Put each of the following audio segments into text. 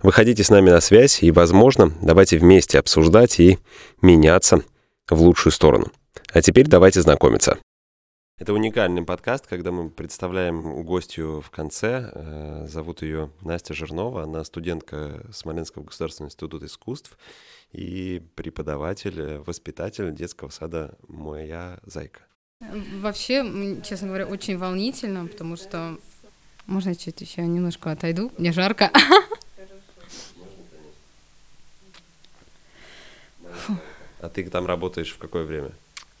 Выходите с нами на связь и, возможно, давайте вместе обсуждать и меняться в лучшую сторону. А теперь давайте знакомиться. Это уникальный подкаст, когда мы представляем гостью в конце. Э, зовут ее Настя Жирнова. Она студентка Смоленского государственного института искусств и преподаватель, э, воспитатель детского сада «Моя зайка». Вообще, честно говоря, очень волнительно, потому что... Можно я чуть еще немножко отойду? Мне жарко. А ты там работаешь в какое время?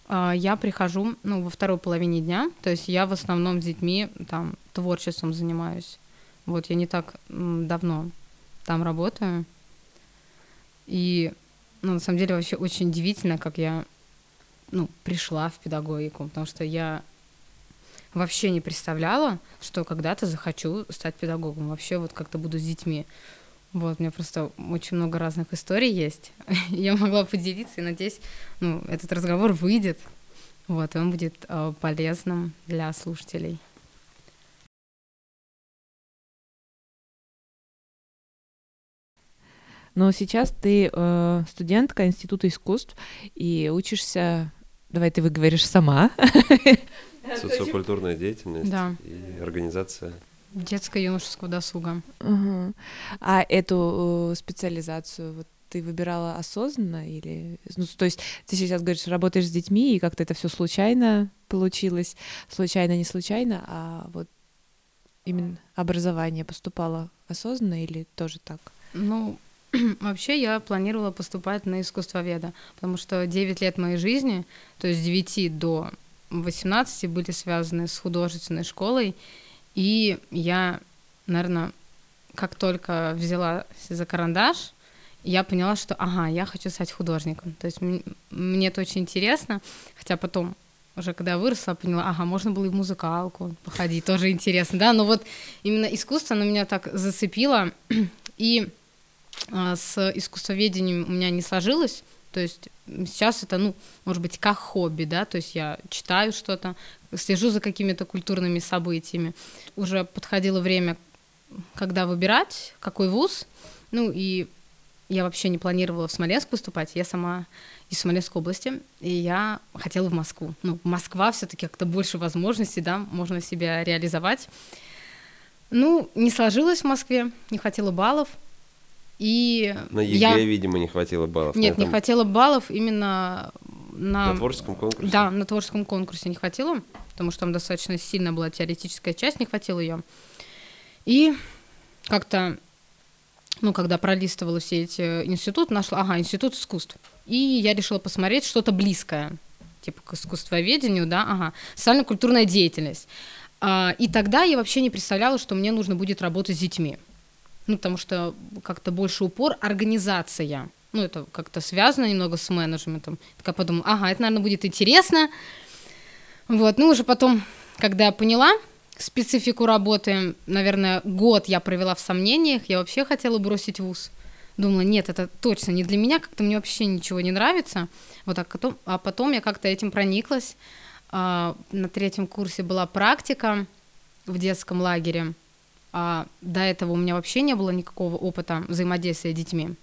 А, я прихожу, ну, во второй половине дня, то есть я в основном с детьми там творчеством занимаюсь. Вот, я не так давно там работаю. И, ну, на самом деле, вообще очень удивительно, как я, ну, пришла в педагогику, потому что я вообще не представляла, что когда-то захочу стать педагогом, вообще вот как-то буду с детьми. Вот, у меня просто очень много разных историй есть. Я могла поделиться, и надеюсь, ну, этот разговор выйдет. Вот, и он будет э, полезным для слушателей. Но сейчас ты э, студентка Института искусств и учишься, давай ты выговоришь сама. Социокультурная деятельность да. и организация Детско-юношеского досуга. Угу. А эту э, специализацию вот ты выбирала осознанно или, ну, то есть ты сейчас говоришь, работаешь с детьми и как-то это все случайно получилось, случайно не случайно, а вот именно образование поступало осознанно или тоже так? Ну, вообще я планировала поступать на искусствоведа, потому что 9 лет моей жизни, то есть с 9 до 18 были связаны с художественной школой, и я, наверное, как только взяла за карандаш, я поняла, что, ага, я хочу стать художником. То есть мне это очень интересно, хотя потом уже когда я выросла, поняла, ага, можно было и в музыкалку походить, тоже интересно, да, но вот именно искусство, оно меня так зацепило, и а, с искусствоведением у меня не сложилось, то есть сейчас это, ну, может быть, как хобби, да, то есть я читаю что-то, слежу за какими-то культурными событиями. Уже подходило время, когда выбирать, какой вуз. Ну и я вообще не планировала в Смоленск поступать, я сама из Смоленской области, и я хотела в Москву. Ну, Москва все таки как-то больше возможностей, да, можно себя реализовать. Ну, не сложилось в Москве, не хватило баллов, и на ЕГЭ, я... видимо, не хватило баллов. Нет, не хватило баллов именно на... На творческом конкурсе? Да, на творческом конкурсе не хватило, потому что там достаточно сильно была теоретическая часть, не хватило ее. И как-то, ну, когда пролистывала все эти институты, нашла, ага, институт искусств. И я решила посмотреть что-то близкое, типа к искусствоведению, да, ага, социально-культурная деятельность. А, и тогда я вообще не представляла, что мне нужно будет работать с детьми ну, потому что как-то больше упор организация. Ну, это как-то связано немного с менеджментом. Так я подумала, ага, это, наверное, будет интересно. Вот, ну, уже потом, когда я поняла специфику работы, наверное, год я провела в сомнениях, я вообще хотела бросить вуз. Думала, нет, это точно не для меня, как-то мне вообще ничего не нравится. Вот так, потом, а потом я как-то этим прониклась. А, на третьем курсе была практика в детском лагере – а до этого у меня вообще не было никакого опыта взаимодействия с детьми.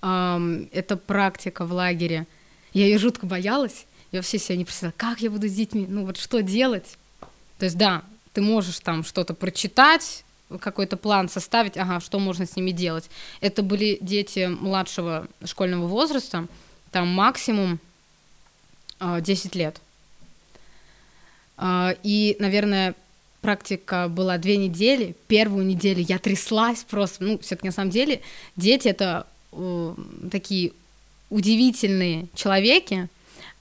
Это практика в лагере. Я ее жутко боялась. Я вообще себе не представляла, как я буду с детьми, ну вот что делать. То есть да, ты можешь там что-то прочитать, какой-то план составить, ага, что можно с ними делать. Это были дети младшего школьного возраста, там максимум 10 а, лет. А, и, наверное, практика была две недели. Первую неделю я тряслась просто. Ну, все-таки на самом деле дети это э, такие удивительные человеки.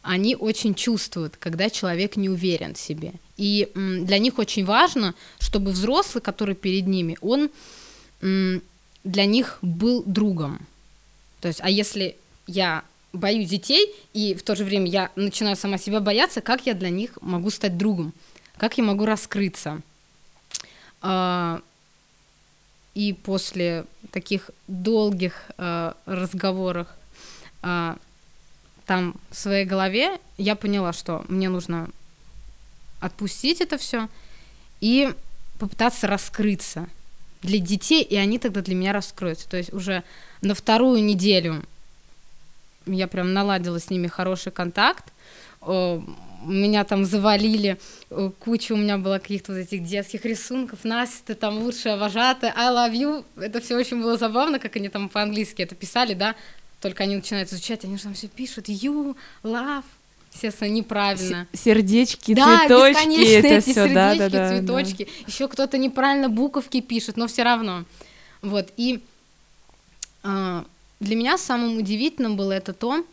Они очень чувствуют, когда человек не уверен в себе. И для них очень важно, чтобы взрослый, который перед ними, он для них был другом. То есть, а если я боюсь детей, и в то же время я начинаю сама себя бояться, как я для них могу стать другом, как я могу раскрыться. А, и после таких долгих а, разговоров а, там в своей голове я поняла, что мне нужно отпустить это все и попытаться раскрыться для детей, и они тогда для меня раскроются. То есть уже на вторую неделю я прям наладила с ними хороший контакт. Меня там завалили, куча у меня было каких-то вот этих детских рисунков. Настя, ты там лучшая вожатая, I love you. Это все очень было забавно, как они там по-английски это писали, да. Только они начинают изучать, они же там все пишут you, love, естественно, неправильно. Сердечки, да, цветочки, это эти все, сердечки, да, да, да. цветочки. Еще кто-то неправильно буковки пишет, но все равно. Вот, и э, для меня самым удивительным было это то,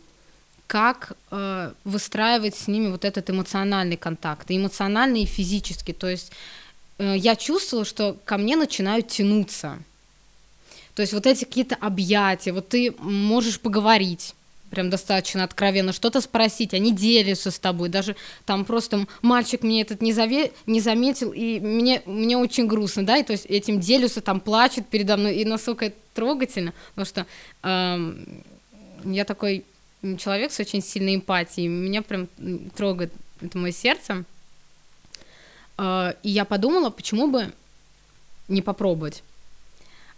как э, выстраивать с ними вот этот эмоциональный контакт, эмоциональный, и физический. То есть э, я чувствовала, что ко мне начинают тянуться. То есть вот эти какие-то объятия, вот ты можешь поговорить, прям достаточно откровенно что-то спросить, они делятся с тобой, даже там просто мальчик мне этот не, заве... не заметил, и мне, мне очень грустно, да, и то есть этим делятся, там плачет передо мной, и насколько это трогательно, потому что эм, я такой человек с очень сильной эмпатией, меня прям трогает это мое сердце, э, и я подумала, почему бы не попробовать.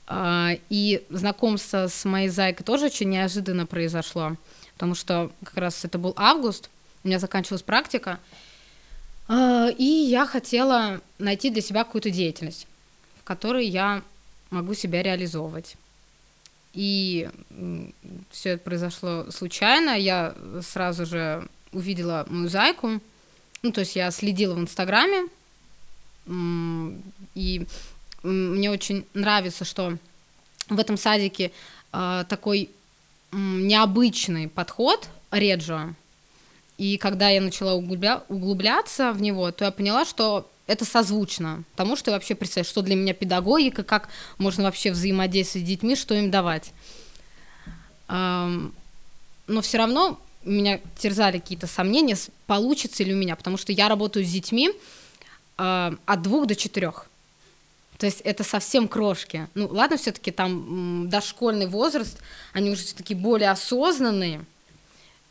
А, и знакомство с моей зайкой тоже очень неожиданно произошло, потому что как раз это был август, у меня заканчивалась практика, а, и я хотела найти для себя какую-то деятельность, в которой я могу себя реализовывать. И все это произошло случайно. Я сразу же увидела мою зайку. Ну, то есть я следила в Инстаграме. И мне очень нравится, что в этом садике э, такой необычный подход реджо. И когда я начала углубля- углубляться в него, то я поняла, что это созвучно тому, что я вообще представляю, что для меня педагогика, как можно вообще взаимодействовать с детьми, что им давать. Но все равно меня терзали какие-то сомнения, получится ли у меня, потому что я работаю с детьми э, от двух до четырех. То есть это совсем крошки. Ну, ладно, все-таки там дошкольный возраст, они уже все-таки более осознанные.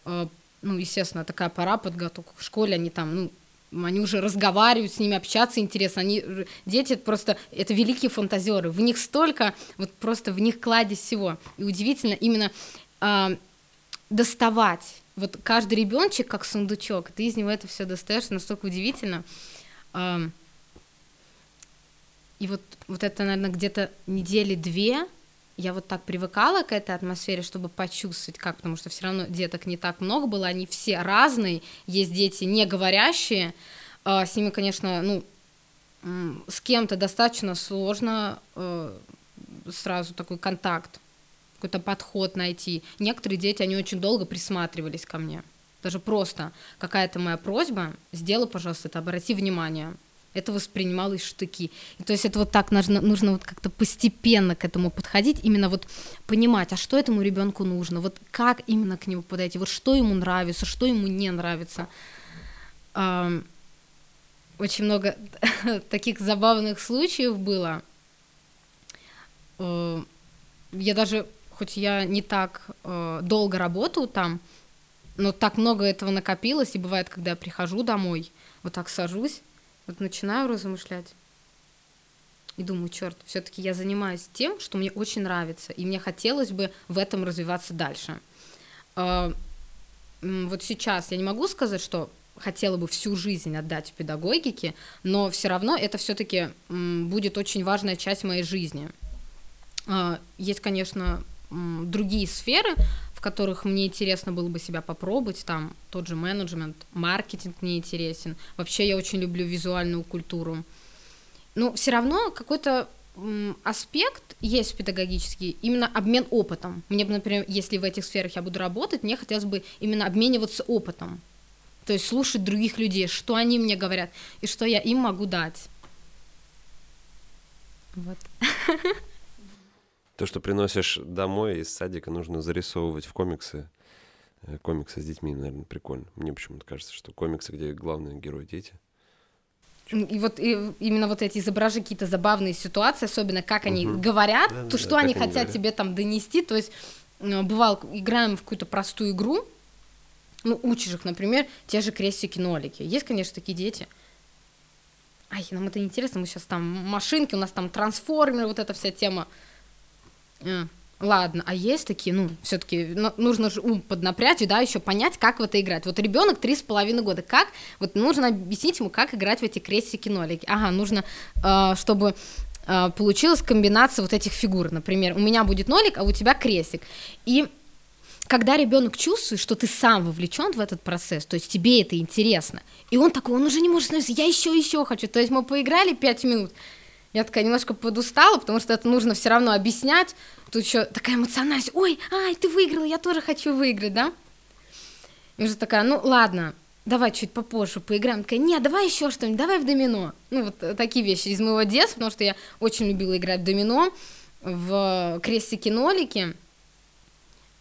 Э, ну, естественно, такая пора подготовка к школе, они там, ну, они уже разговаривают с ними, общаться интересно. Они, дети просто, это великие фантазеры. В них столько, вот просто в них кладезь всего. И удивительно именно э, доставать. Вот каждый ребеночек как сундучок, ты из него это все достаешь, настолько удивительно. Э, и вот, вот это, наверное, где-то недели две я вот так привыкала к этой атмосфере, чтобы почувствовать, как, потому что все равно деток не так много было, они все разные, есть дети не говорящие, а с ними, конечно, ну, с кем-то достаточно сложно э, сразу такой контакт, какой-то подход найти. Некоторые дети, они очень долго присматривались ко мне. Даже просто какая-то моя просьба, сделай, пожалуйста, это, обрати внимание это воспринималось штыки. То есть это вот так нужно, нужно вот как-то постепенно к этому подходить, именно вот понимать, а что этому ребенку нужно, вот как именно к нему подойти, вот что ему нравится, что ему не нравится. Очень много таких забавных случаев было. Э, я даже, хоть я не так э, долго работаю там, но так много этого накопилось, и бывает, когда я прихожу домой, вот так сажусь, вот начинаю размышлять и думаю, черт, все-таки я занимаюсь тем, что мне очень нравится, и мне хотелось бы в этом развиваться дальше. А, вот сейчас я не могу сказать, что хотела бы всю жизнь отдать педагогике, но все равно это все-таки будет очень важная часть моей жизни. А, есть, конечно, другие сферы, которых мне интересно было бы себя попробовать, там тот же менеджмент, маркетинг мне интересен. Вообще я очень люблю визуальную культуру. Но все равно какой-то аспект есть педагогический, именно обмен опытом. Мне бы, например, если в этих сферах я буду работать, мне хотелось бы именно обмениваться опытом. То есть слушать других людей, что они мне говорят, и что я им могу дать. Вот. То, что приносишь домой из садика, нужно зарисовывать в комиксы. Э, комиксы с детьми, наверное, прикольно. Мне почему-то кажется, что комиксы, где главные герои дети. И вот и именно вот эти изображения какие-то забавные ситуации, особенно как они угу. говорят, да, то, да, что да, они хотят говорят. тебе там донести. То есть, э, бывало, играем в какую-то простую игру, ну, учишь их, например, те же крестики-нолики. Есть, конечно, такие дети. Ай, нам это интересно, мы сейчас там машинки, у нас там трансформеры, вот эта вся тема. А, ладно, а есть такие, ну, все-таки нужно же ум поднапрячь, да, еще понять, как в это играть. Вот ребенок три с половиной года, как, вот нужно объяснить ему, как играть в эти крестики-нолики. Ага, нужно, э, чтобы э, получилась комбинация вот этих фигур. Например, у меня будет нолик, а у тебя крестик. И когда ребенок чувствует, что ты сам вовлечен в этот процесс, то есть тебе это интересно, и он такой, он уже не может остановиться, я еще, еще хочу. То есть мы поиграли пять минут, я такая немножко подустала, потому что это нужно все равно объяснять. Тут еще такая эмоциональность. Ой, ай, ты выиграла, я тоже хочу выиграть, да? И уже такая, ну ладно, давай чуть попозже поиграем. Такая, нет, давай еще что-нибудь, давай в домино. Ну, вот такие вещи из моего детства, потому что я очень любила играть в домино, в крестики-нолики.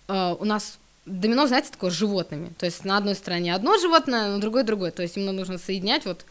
Uh, у нас домино, знаете, такое с животными. То есть на одной стороне одно животное, на другой другое. То есть именно нужно соединять вот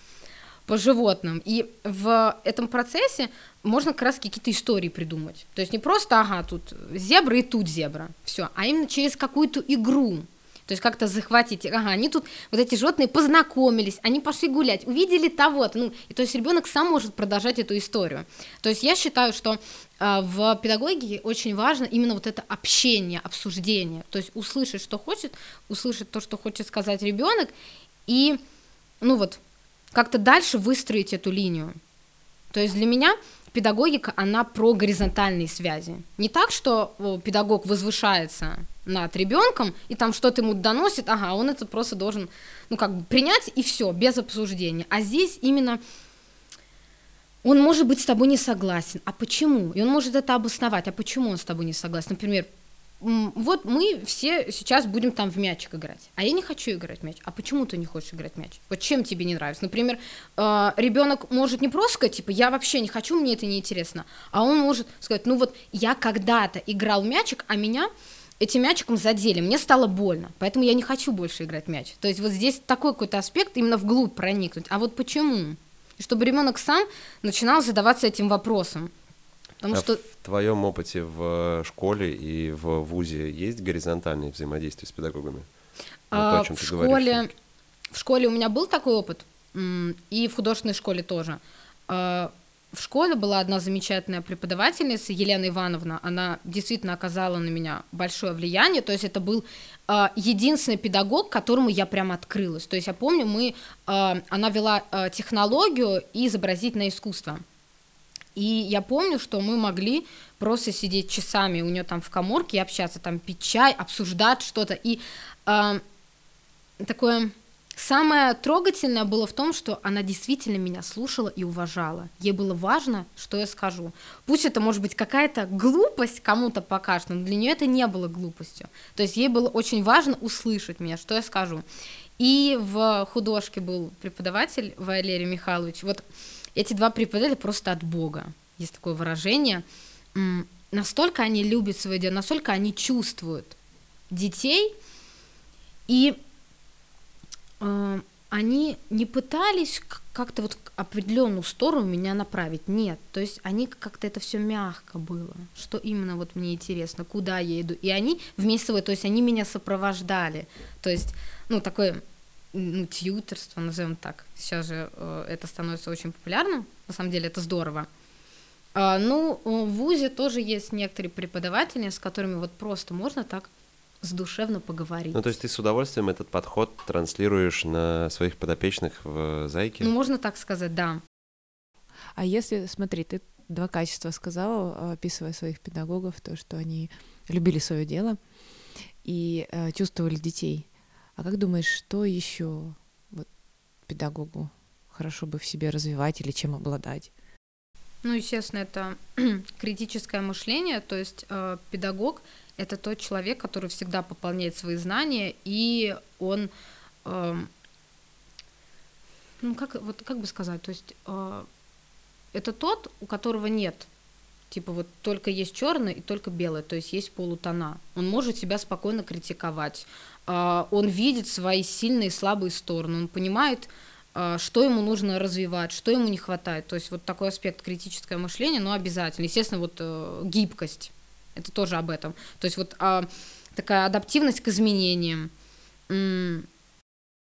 по животным. И в этом процессе можно как раз какие-то истории придумать. То есть не просто, ага, тут зебра и тут зебра, все, а именно через какую-то игру. То есть как-то захватить, ага, они тут, вот эти животные познакомились, они пошли гулять, увидели того-то, ну, и то есть ребенок сам может продолжать эту историю. То есть я считаю, что э, в педагогике очень важно именно вот это общение, обсуждение, то есть услышать, что хочет, услышать то, что хочет сказать ребенок, и, ну вот, как-то дальше выстроить эту линию. То есть для меня педагогика, она про горизонтальные связи. Не так, что педагог возвышается над ребенком и там что-то ему доносит, ага, он это просто должен, ну, как бы принять и все, без обсуждения. А здесь именно он может быть с тобой не согласен. А почему? И он может это обосновать. А почему он с тобой не согласен? Например, вот мы все сейчас будем там в мячик играть, а я не хочу играть в мяч. А почему ты не хочешь играть в мяч? Вот чем тебе не нравится? Например, э, ребенок может не просто сказать, типа, я вообще не хочу, мне это не интересно, а он может сказать, ну вот я когда-то играл в мячик, а меня этим мячиком задели, мне стало больно, поэтому я не хочу больше играть в мяч. То есть вот здесь такой какой-то аспект именно вглубь проникнуть. А вот почему? Чтобы ребенок сам начинал задаваться этим вопросом. Потому а что... В твоем опыте в школе и в ВУЗе есть горизонтальное взаимодействие с педагогами? А, ну, то, в, школе, в школе у меня был такой опыт, и в художественной школе тоже. А, в школе была одна замечательная преподавательница, Елена Ивановна, она действительно оказала на меня большое влияние, то есть это был э, единственный педагог, которому я прям открылась. То есть я помню, мы, э, она вела э, технологию и изобразительное искусство. И я помню, что мы могли просто сидеть часами у нее там в коморке общаться, там пить чай, обсуждать что-то. И э, такое самое трогательное было в том, что она действительно меня слушала и уважала. Ей было важно, что я скажу. Пусть это может быть какая-то глупость кому-то покажет, но для нее это не было глупостью. То есть ей было очень важно услышать меня, что я скажу. И в художке был преподаватель Валерий Михайлович. Вот эти два преподавателя просто от Бога. Есть такое выражение. Настолько они любят свое дело, настолько они чувствуют детей, и э, они не пытались как-то вот определенную сторону меня направить. Нет. То есть они как-то это все мягко было. Что именно вот мне интересно, куда я иду. И они вместе то есть они меня сопровождали. То есть, ну, такое ну, тьютерство, назовем так. Сейчас же э, это становится очень популярным. На самом деле это здорово. А, ну, в ВУЗе тоже есть некоторые преподаватели, с которыми вот просто можно так сдушевно поговорить. Ну, то есть ты с удовольствием этот подход транслируешь на своих подопечных в Зайке? Ну, можно так сказать, да. А если, смотри, ты два качества сказала, описывая своих педагогов, то, что они любили свое дело и э, чувствовали детей. А как думаешь, что еще вот, педагогу хорошо бы в себе развивать или чем обладать? Ну, естественно, это критическое мышление, то есть э, педагог это тот человек, который всегда пополняет свои знания, и он, э, ну как вот как бы сказать, то есть э, это тот, у которого нет Типа вот только есть черное и только белое, то есть есть полутона. Он может себя спокойно критиковать. А, он видит свои сильные и слабые стороны. Он понимает, а, что ему нужно развивать, что ему не хватает. То есть вот такой аспект критическое мышление, но обязательно. Естественно, вот э, гибкость. Это тоже об этом. То есть вот а, такая адаптивность к изменениям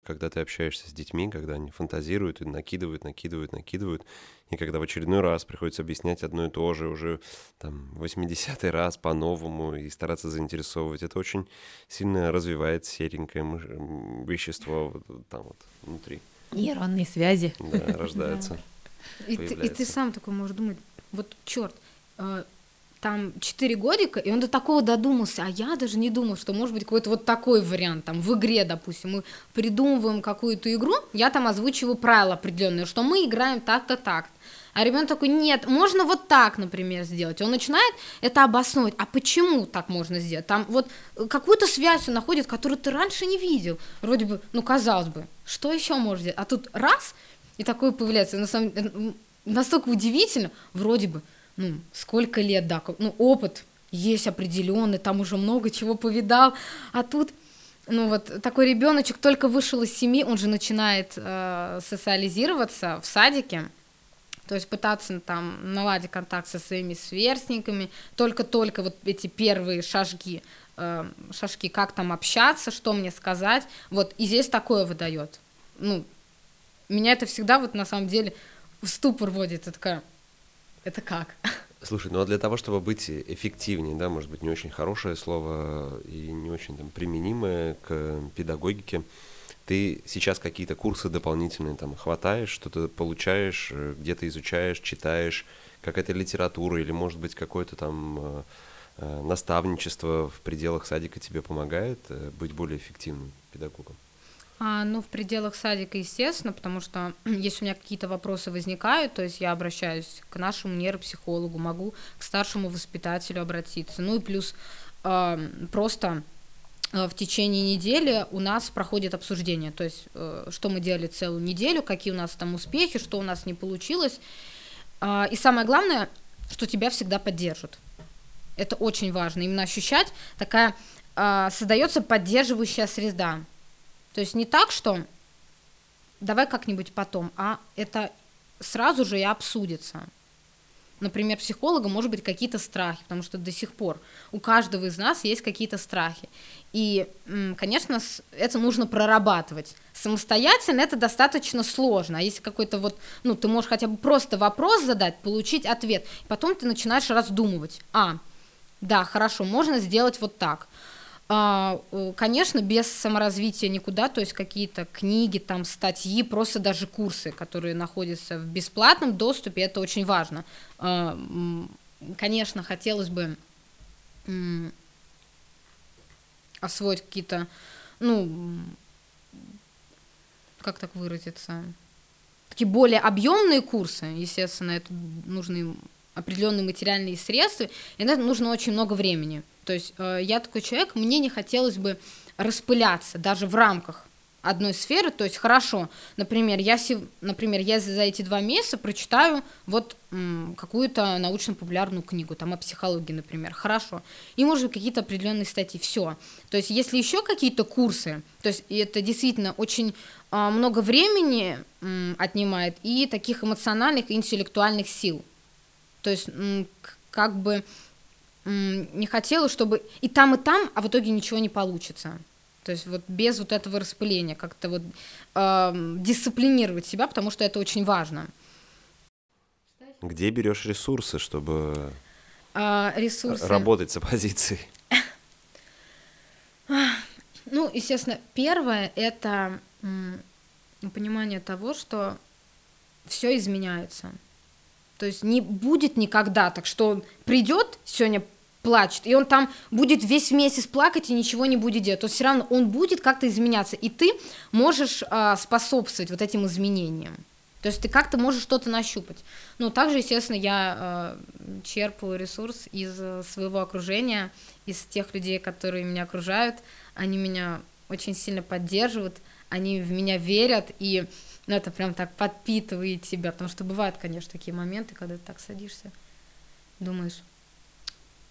когда ты общаешься с детьми, когда они фантазируют и накидывают, накидывают, накидывают, и когда в очередной раз приходится объяснять одно и то же уже там 80-й раз по-новому и стараться заинтересовывать, это очень сильно развивает серенькое вещество вот, там вот внутри. Нейронные связи. Да, рождаются. И ты, и ты сам такой можешь думать, вот черт, а, там 4 годика, и он до такого додумался, а я даже не думал, что может быть какой-то вот такой вариант, там, в игре, допустим, мы придумываем какую-то игру, я там озвучиваю правила определенные, что мы играем так-то, так а ребенок такой, нет, можно вот так, например, сделать. Он начинает это обосновывать. А почему так можно сделать? Там вот какую-то связь он находит, которую ты раньше не видел. Вроде бы, ну, казалось бы, что еще можно сделать? А тут раз, и такое появляется. На самом настолько удивительно, вроде бы, ну, сколько лет, да, ну, опыт есть определенный, там уже много чего повидал, а тут, ну, вот такой ребеночек только вышел из семьи, он же начинает э, социализироваться в садике, то есть пытаться там наладить контакт со своими сверстниками, только-только вот эти первые шажки, э, шажки, как там общаться, что мне сказать, вот, и здесь такое выдает, ну, меня это всегда вот на самом деле в ступор вводит, это такая, это как? Слушай, ну а для того, чтобы быть эффективнее, да, может быть, не очень хорошее слово и не очень там применимое к педагогике, ты сейчас какие-то курсы дополнительные там хватаешь, что-то получаешь, э, где-то изучаешь, читаешь, какая-то литература или, может быть, какое-то там э, э, наставничество в пределах садика тебе помогает быть более эффективным педагогом? А, ну, в пределах садика, естественно, потому что если у меня какие-то вопросы возникают, то есть я обращаюсь к нашему нейропсихологу, могу к старшему воспитателю обратиться. Ну и плюс э, просто э, в течение недели у нас проходит обсуждение, то есть э, что мы делали целую неделю, какие у нас там успехи, что у нас не получилось. Э, и самое главное, что тебя всегда поддержат. Это очень важно, именно ощущать такая, создается поддерживающая среда. То есть не так, что давай как-нибудь потом, а это сразу же и обсудится. Например, психолога может быть какие-то страхи, потому что до сих пор у каждого из нас есть какие-то страхи. И, конечно, это нужно прорабатывать. Самостоятельно это достаточно сложно. А если какой-то вот, ну, ты можешь хотя бы просто вопрос задать, получить ответ, потом ты начинаешь раздумывать. А, да, хорошо, можно сделать вот так. А, конечно, без саморазвития никуда, то есть какие-то книги, там, статьи, просто даже курсы, которые находятся в бесплатном доступе, это очень важно. А, конечно, хотелось бы освоить какие-то, ну, как так выразиться, такие более объемные курсы, естественно, это нужны определенные материальные средства, и на это нужно очень много времени. То есть э, я такой человек, мне не хотелось бы распыляться даже в рамках одной сферы, то есть хорошо, например, я, например, я за эти два месяца прочитаю вот какую-то научно-популярную книгу, там о психологии, например, хорошо, и может быть какие-то определенные статьи, все. То есть если еще какие-то курсы, то есть это действительно очень а, много времени отнимает и таких эмоциональных интеллектуальных сил. То есть как бы не хотела, чтобы и там, и там, а в итоге ничего не получится. То есть вот без вот этого распыления как-то вот э, дисциплинировать себя, потому что это очень важно. Где берешь ресурсы, чтобы а, ресурсы. работать с оппозицией? Ну, естественно, первое это понимание того, что все изменяется. То есть не будет никогда так, что он придет сегодня плачет, и он там будет весь месяц плакать и ничего не будет делать, то все равно он будет как-то изменяться, и ты можешь э, способствовать вот этим изменениям. То есть ты как-то можешь что-то нащупать. Ну, также, естественно, я э, черпаю ресурс из э, своего окружения, из тех людей, которые меня окружают. Они меня очень сильно поддерживают, они в меня верят, и ну, это прям так подпитывает тебя, потому что бывают, конечно, такие моменты, когда ты так садишься, думаешь,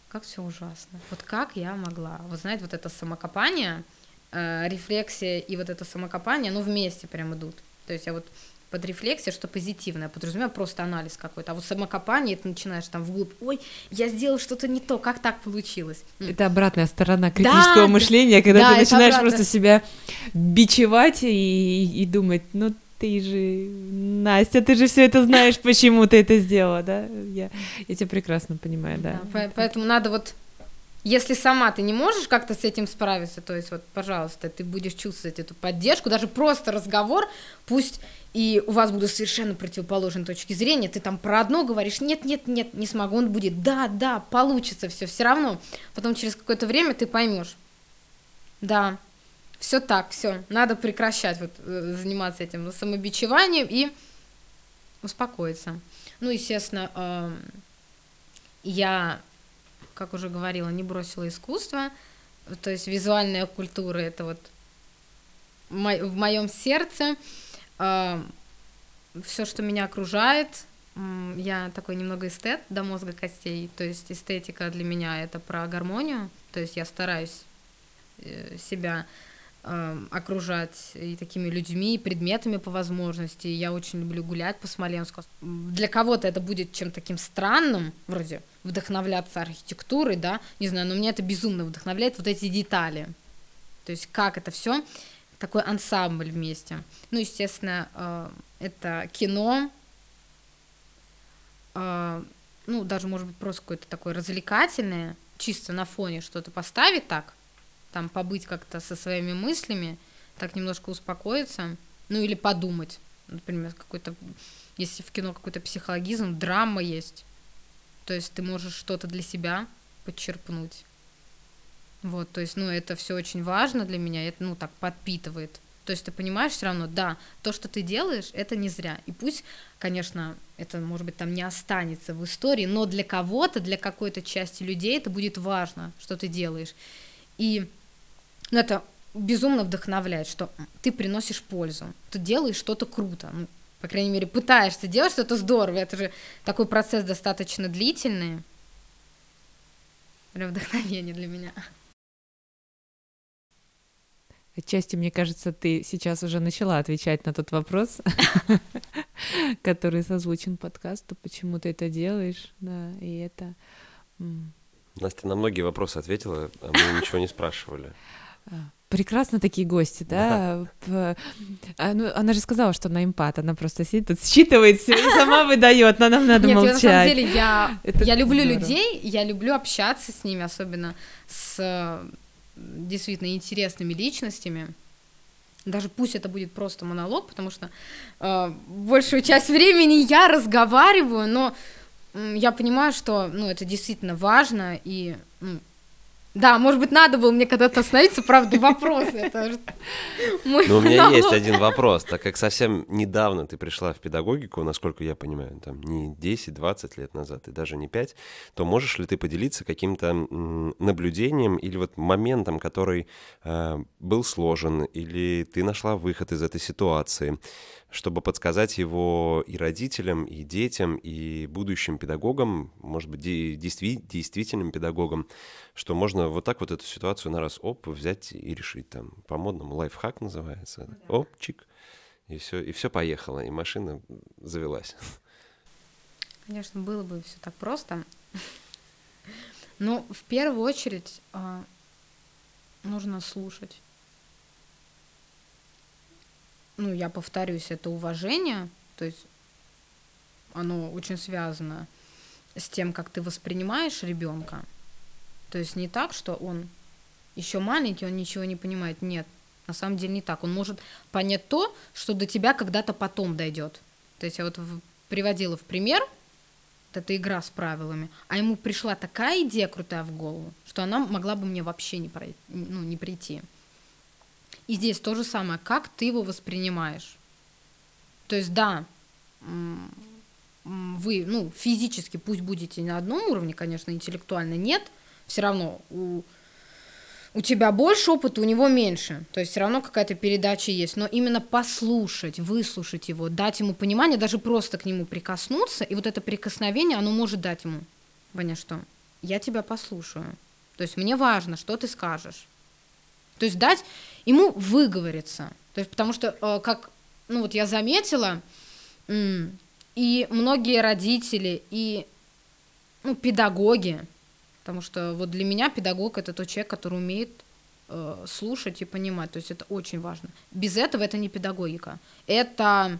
как все ужасно. Вот как я могла? Вот знаете, вот это самокопание, э, рефлексия и вот это самокопание, ну вместе прям идут. То есть я вот под рефлексией, что позитивное, подразумеваю просто анализ какой-то. А вот самокопание, ты начинаешь там вглубь, ой, я сделал что-то не то, как так получилось? Это обратная сторона критического да, мышления, когда да, ты начинаешь просто себя бичевать и, и думать, ну ты же, Настя, ты же все это знаешь, почему ты это сделала, да? Я, я тебя прекрасно понимаю, да. да поэтому надо вот если сама ты не можешь как-то с этим справиться, то есть вот, пожалуйста, ты будешь чувствовать эту поддержку, даже просто разговор, пусть и у вас будут совершенно противоположные точки зрения, ты там про одно говоришь, нет, нет, нет, не смогу, он будет, да, да, получится все, все равно, потом через какое-то время ты поймешь, да, все так, все, надо прекращать вот э, заниматься этим самобичеванием и успокоиться. Ну, естественно, э, я как уже говорила, не бросила искусство, то есть визуальная культура это вот в моем сердце, а, все, что меня окружает, я такой немного эстет до мозга костей, то есть эстетика для меня это про гармонию, то есть я стараюсь э, себя Эм, окружать и такими людьми, и предметами по возможности. Я очень люблю гулять по Смоленску. Для кого-то это будет чем-то таким странным, вроде вдохновляться архитектурой, да, не знаю, но меня это безумно вдохновляет, вот эти детали. То есть как это все такой ансамбль вместе. Ну, естественно, э, это кино, э, ну, даже, может быть, просто какое-то такое развлекательное, чисто на фоне что-то поставить так, там побыть как-то со своими мыслями, так немножко успокоиться, ну или подумать, например, какой-то, если в кино какой-то психологизм, драма есть, то есть ты можешь что-то для себя подчерпнуть. Вот, то есть, ну, это все очень важно для меня, это, ну, так подпитывает. То есть ты понимаешь все равно, да, то, что ты делаешь, это не зря. И пусть, конечно, это, может быть, там не останется в истории, но для кого-то, для какой-то части людей это будет важно, что ты делаешь. И ну, это безумно вдохновляет, что ты приносишь пользу, ты делаешь что-то круто, ну, по крайней мере, пытаешься делать что-то здорово, это же такой процесс достаточно длительный. Прям вдохновение для меня. Отчасти, мне кажется, ты сейчас уже начала отвечать на тот вопрос, который созвучен подкасту, почему ты это делаешь, да, и это... Настя на многие вопросы ответила, а мы ничего не спрашивали. Прекрасно такие гости, да? да. А, ну, она же сказала, что она импат, она просто сидит тут, считывает все и сама выдает, но нам надо Нет, молчать. Я, на самом деле, я, я люблю здорово. людей, я люблю общаться с ними, особенно с действительно интересными личностями. Даже пусть это будет просто монолог, потому что э, большую часть времени я разговариваю, но э, я понимаю, что ну, это действительно важно, и ну, да, может быть, надо было мне когда-то остановиться, правда, мой Но у меня есть один вопрос, так как совсем недавно ты пришла в педагогику, насколько я понимаю, там не 10-20 лет назад и даже не 5, то можешь ли ты поделиться каким-то наблюдением или вот моментом, который э, был сложен, или ты нашла выход из этой ситуации? Чтобы подсказать его и родителям, и детям, и будущим педагогам, может быть, действи- действительным педагогам, что можно вот так вот эту ситуацию на раз оп взять и решить там по-модному лайфхак называется, да. оп чик и все и все поехало, и машина завелась. Конечно, было бы все так просто. Но в первую очередь а, нужно слушать ну, я повторюсь, это уважение, то есть оно очень связано с тем, как ты воспринимаешь ребенка. То есть не так, что он еще маленький, он ничего не понимает. Нет, на самом деле не так. Он может понять то, что до тебя когда-то потом дойдет. То есть я вот приводила в пример, вот эта игра с правилами, а ему пришла такая идея крутая в голову, что она могла бы мне вообще не, пройти, ну, не прийти. И здесь то же самое, как ты его воспринимаешь. То есть, да, вы, ну, физически пусть будете на одном уровне, конечно, интеллектуально нет, все равно у, у тебя больше опыта, у него меньше. То есть все равно какая-то передача есть. Но именно послушать, выслушать его, дать ему понимание, даже просто к нему прикоснуться, и вот это прикосновение, оно может дать ему понять, что я тебя послушаю. То есть мне важно, что ты скажешь. То есть дать ему выговориться. То есть потому что, э, как, ну вот я заметила, и многие родители, и ну, педагоги, потому что вот для меня педагог это тот человек, который умеет э, слушать и понимать, то есть это очень важно. Без этого это не педагогика, это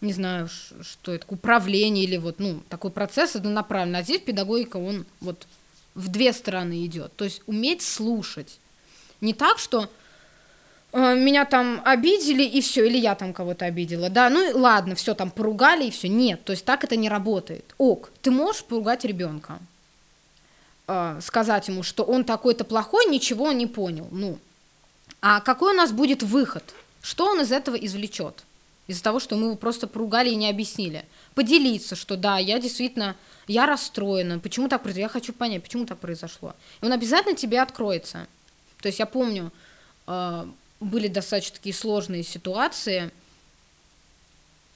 не знаю, что это, управление или вот, ну, такой процесс однонаправленный. А здесь педагогика, он вот в две стороны идет. То есть уметь слушать. Не так, что э, меня там обидели и все, или я там кого-то обидела, да, ну ладно, все там поругали и все. Нет, то есть так это не работает. Ок, ты можешь поругать ребенка, э, сказать ему, что он такой-то плохой, ничего он не понял. Ну, а какой у нас будет выход? Что он из этого извлечет? из-за того, что мы его просто поругали и не объяснили. Поделиться, что да, я действительно, я расстроена, почему так произошло, я хочу понять, почему так произошло. И он обязательно тебе откроется. То есть я помню, э, были достаточно такие сложные ситуации,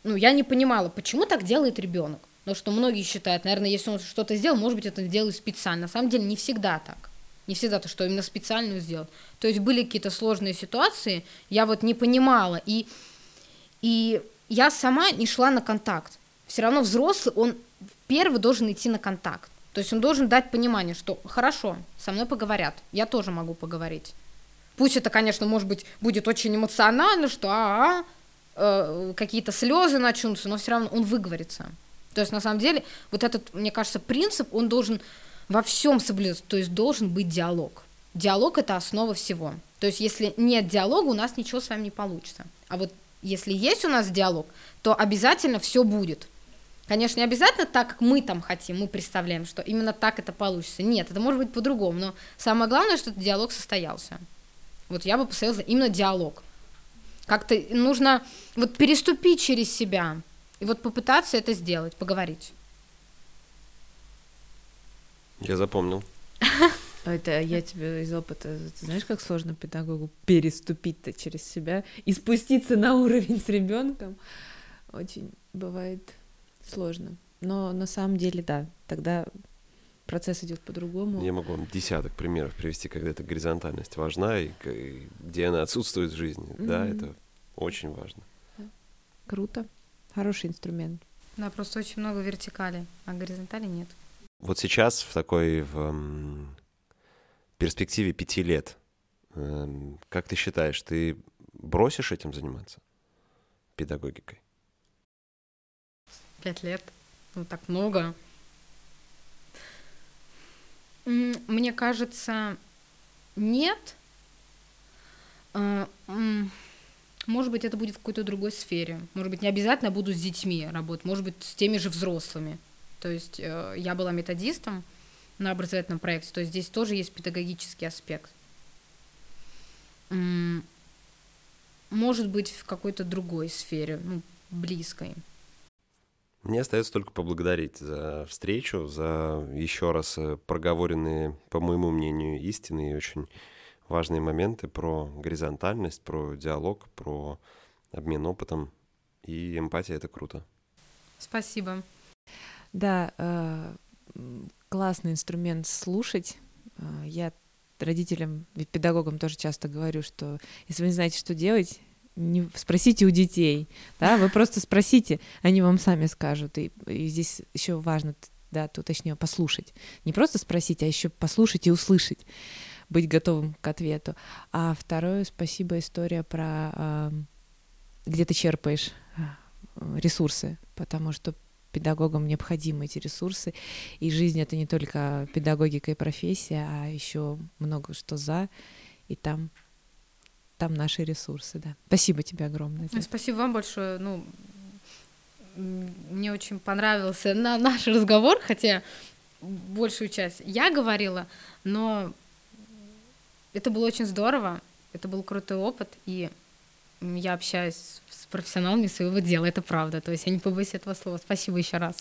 ну, я не понимала, почему так делает ребенок. Потому что многие считают, наверное, если он что-то сделал, может быть, это делает специально. На самом деле не всегда так. Не всегда то, что именно специально сделал. То есть были какие-то сложные ситуации, я вот не понимала. И и я сама не шла на контакт. Все равно взрослый, он первый должен идти на контакт. То есть он должен дать понимание, что хорошо, со мной поговорят, я тоже могу поговорить. Пусть это, конечно, может быть, будет очень эмоционально, что а, -а, -а какие-то слезы начнутся, но все равно он выговорится. То есть, на самом деле, вот этот, мне кажется, принцип, он должен во всем соблюдаться, то есть должен быть диалог. Диалог – это основа всего. То есть, если нет диалога, у нас ничего с вами не получится. А вот если есть у нас диалог, то обязательно все будет. Конечно, не обязательно так, как мы там хотим, мы представляем, что именно так это получится. Нет, это может быть по-другому, но самое главное, что этот диалог состоялся. Вот я бы посоветовала именно диалог. Как-то нужно вот переступить через себя и вот попытаться это сделать, поговорить. Я запомнил. А это я тебе из опыта, ты знаешь, как сложно педагогу переступить-то через себя и спуститься на уровень с ребенком. Очень бывает сложно. Но на самом деле, да, тогда процесс идет по-другому. Я могу вам десяток примеров привести, когда эта горизонтальность важна и, где она отсутствует в жизни. Mm-hmm. Да, это очень важно. Круто. Хороший инструмент. Да, просто очень много вертикали, а горизонтали нет. Вот сейчас в такой в, перспективе пяти лет, эм, как ты считаешь, ты бросишь этим заниматься, педагогикой? Пять лет? Ну, так много. Мне кажется, нет. А, может быть, это будет в какой-то другой сфере. Может быть, не обязательно буду с детьми работать, может быть, с теми же взрослыми. То есть э, я была методистом, на образовательном проекте. То есть здесь тоже есть педагогический аспект. Может быть, в какой-то другой сфере, ну, близкой. Мне остается только поблагодарить за встречу, за еще раз э, проговоренные, по моему мнению, истинные и очень важные моменты про горизонтальность, про диалог, про обмен опытом. И эмпатия — это круто. Спасибо. Да, э, классный инструмент слушать. А, я родителям педагогам тоже часто говорю, что если вы не знаете, что делать, не спросите у детей, да, вы просто спросите, они вам сами скажут. И, и здесь еще важно, да, то точнее послушать. Не просто спросить, а еще послушать и услышать, быть готовым к ответу. А второе, спасибо, история про э, где ты черпаешь ресурсы, потому что педагогам необходимы эти ресурсы. И жизнь это не только педагогика и профессия, а еще много что за. И там там наши ресурсы, да. Спасибо тебе огромное. Ну, спасибо вам большое. Ну, мне очень понравился на наш разговор, хотя большую часть я говорила, но это было очень здорово, это был крутой опыт, и я общаюсь с профессионалами своего дела, это правда. То есть я не побоюсь этого слова. Спасибо еще раз.